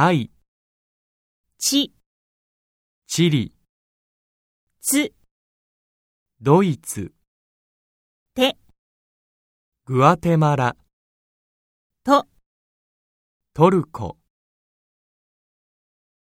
タイ、ち、チリ、つ、ドイツ、て、グアテマラ、と、トルコ。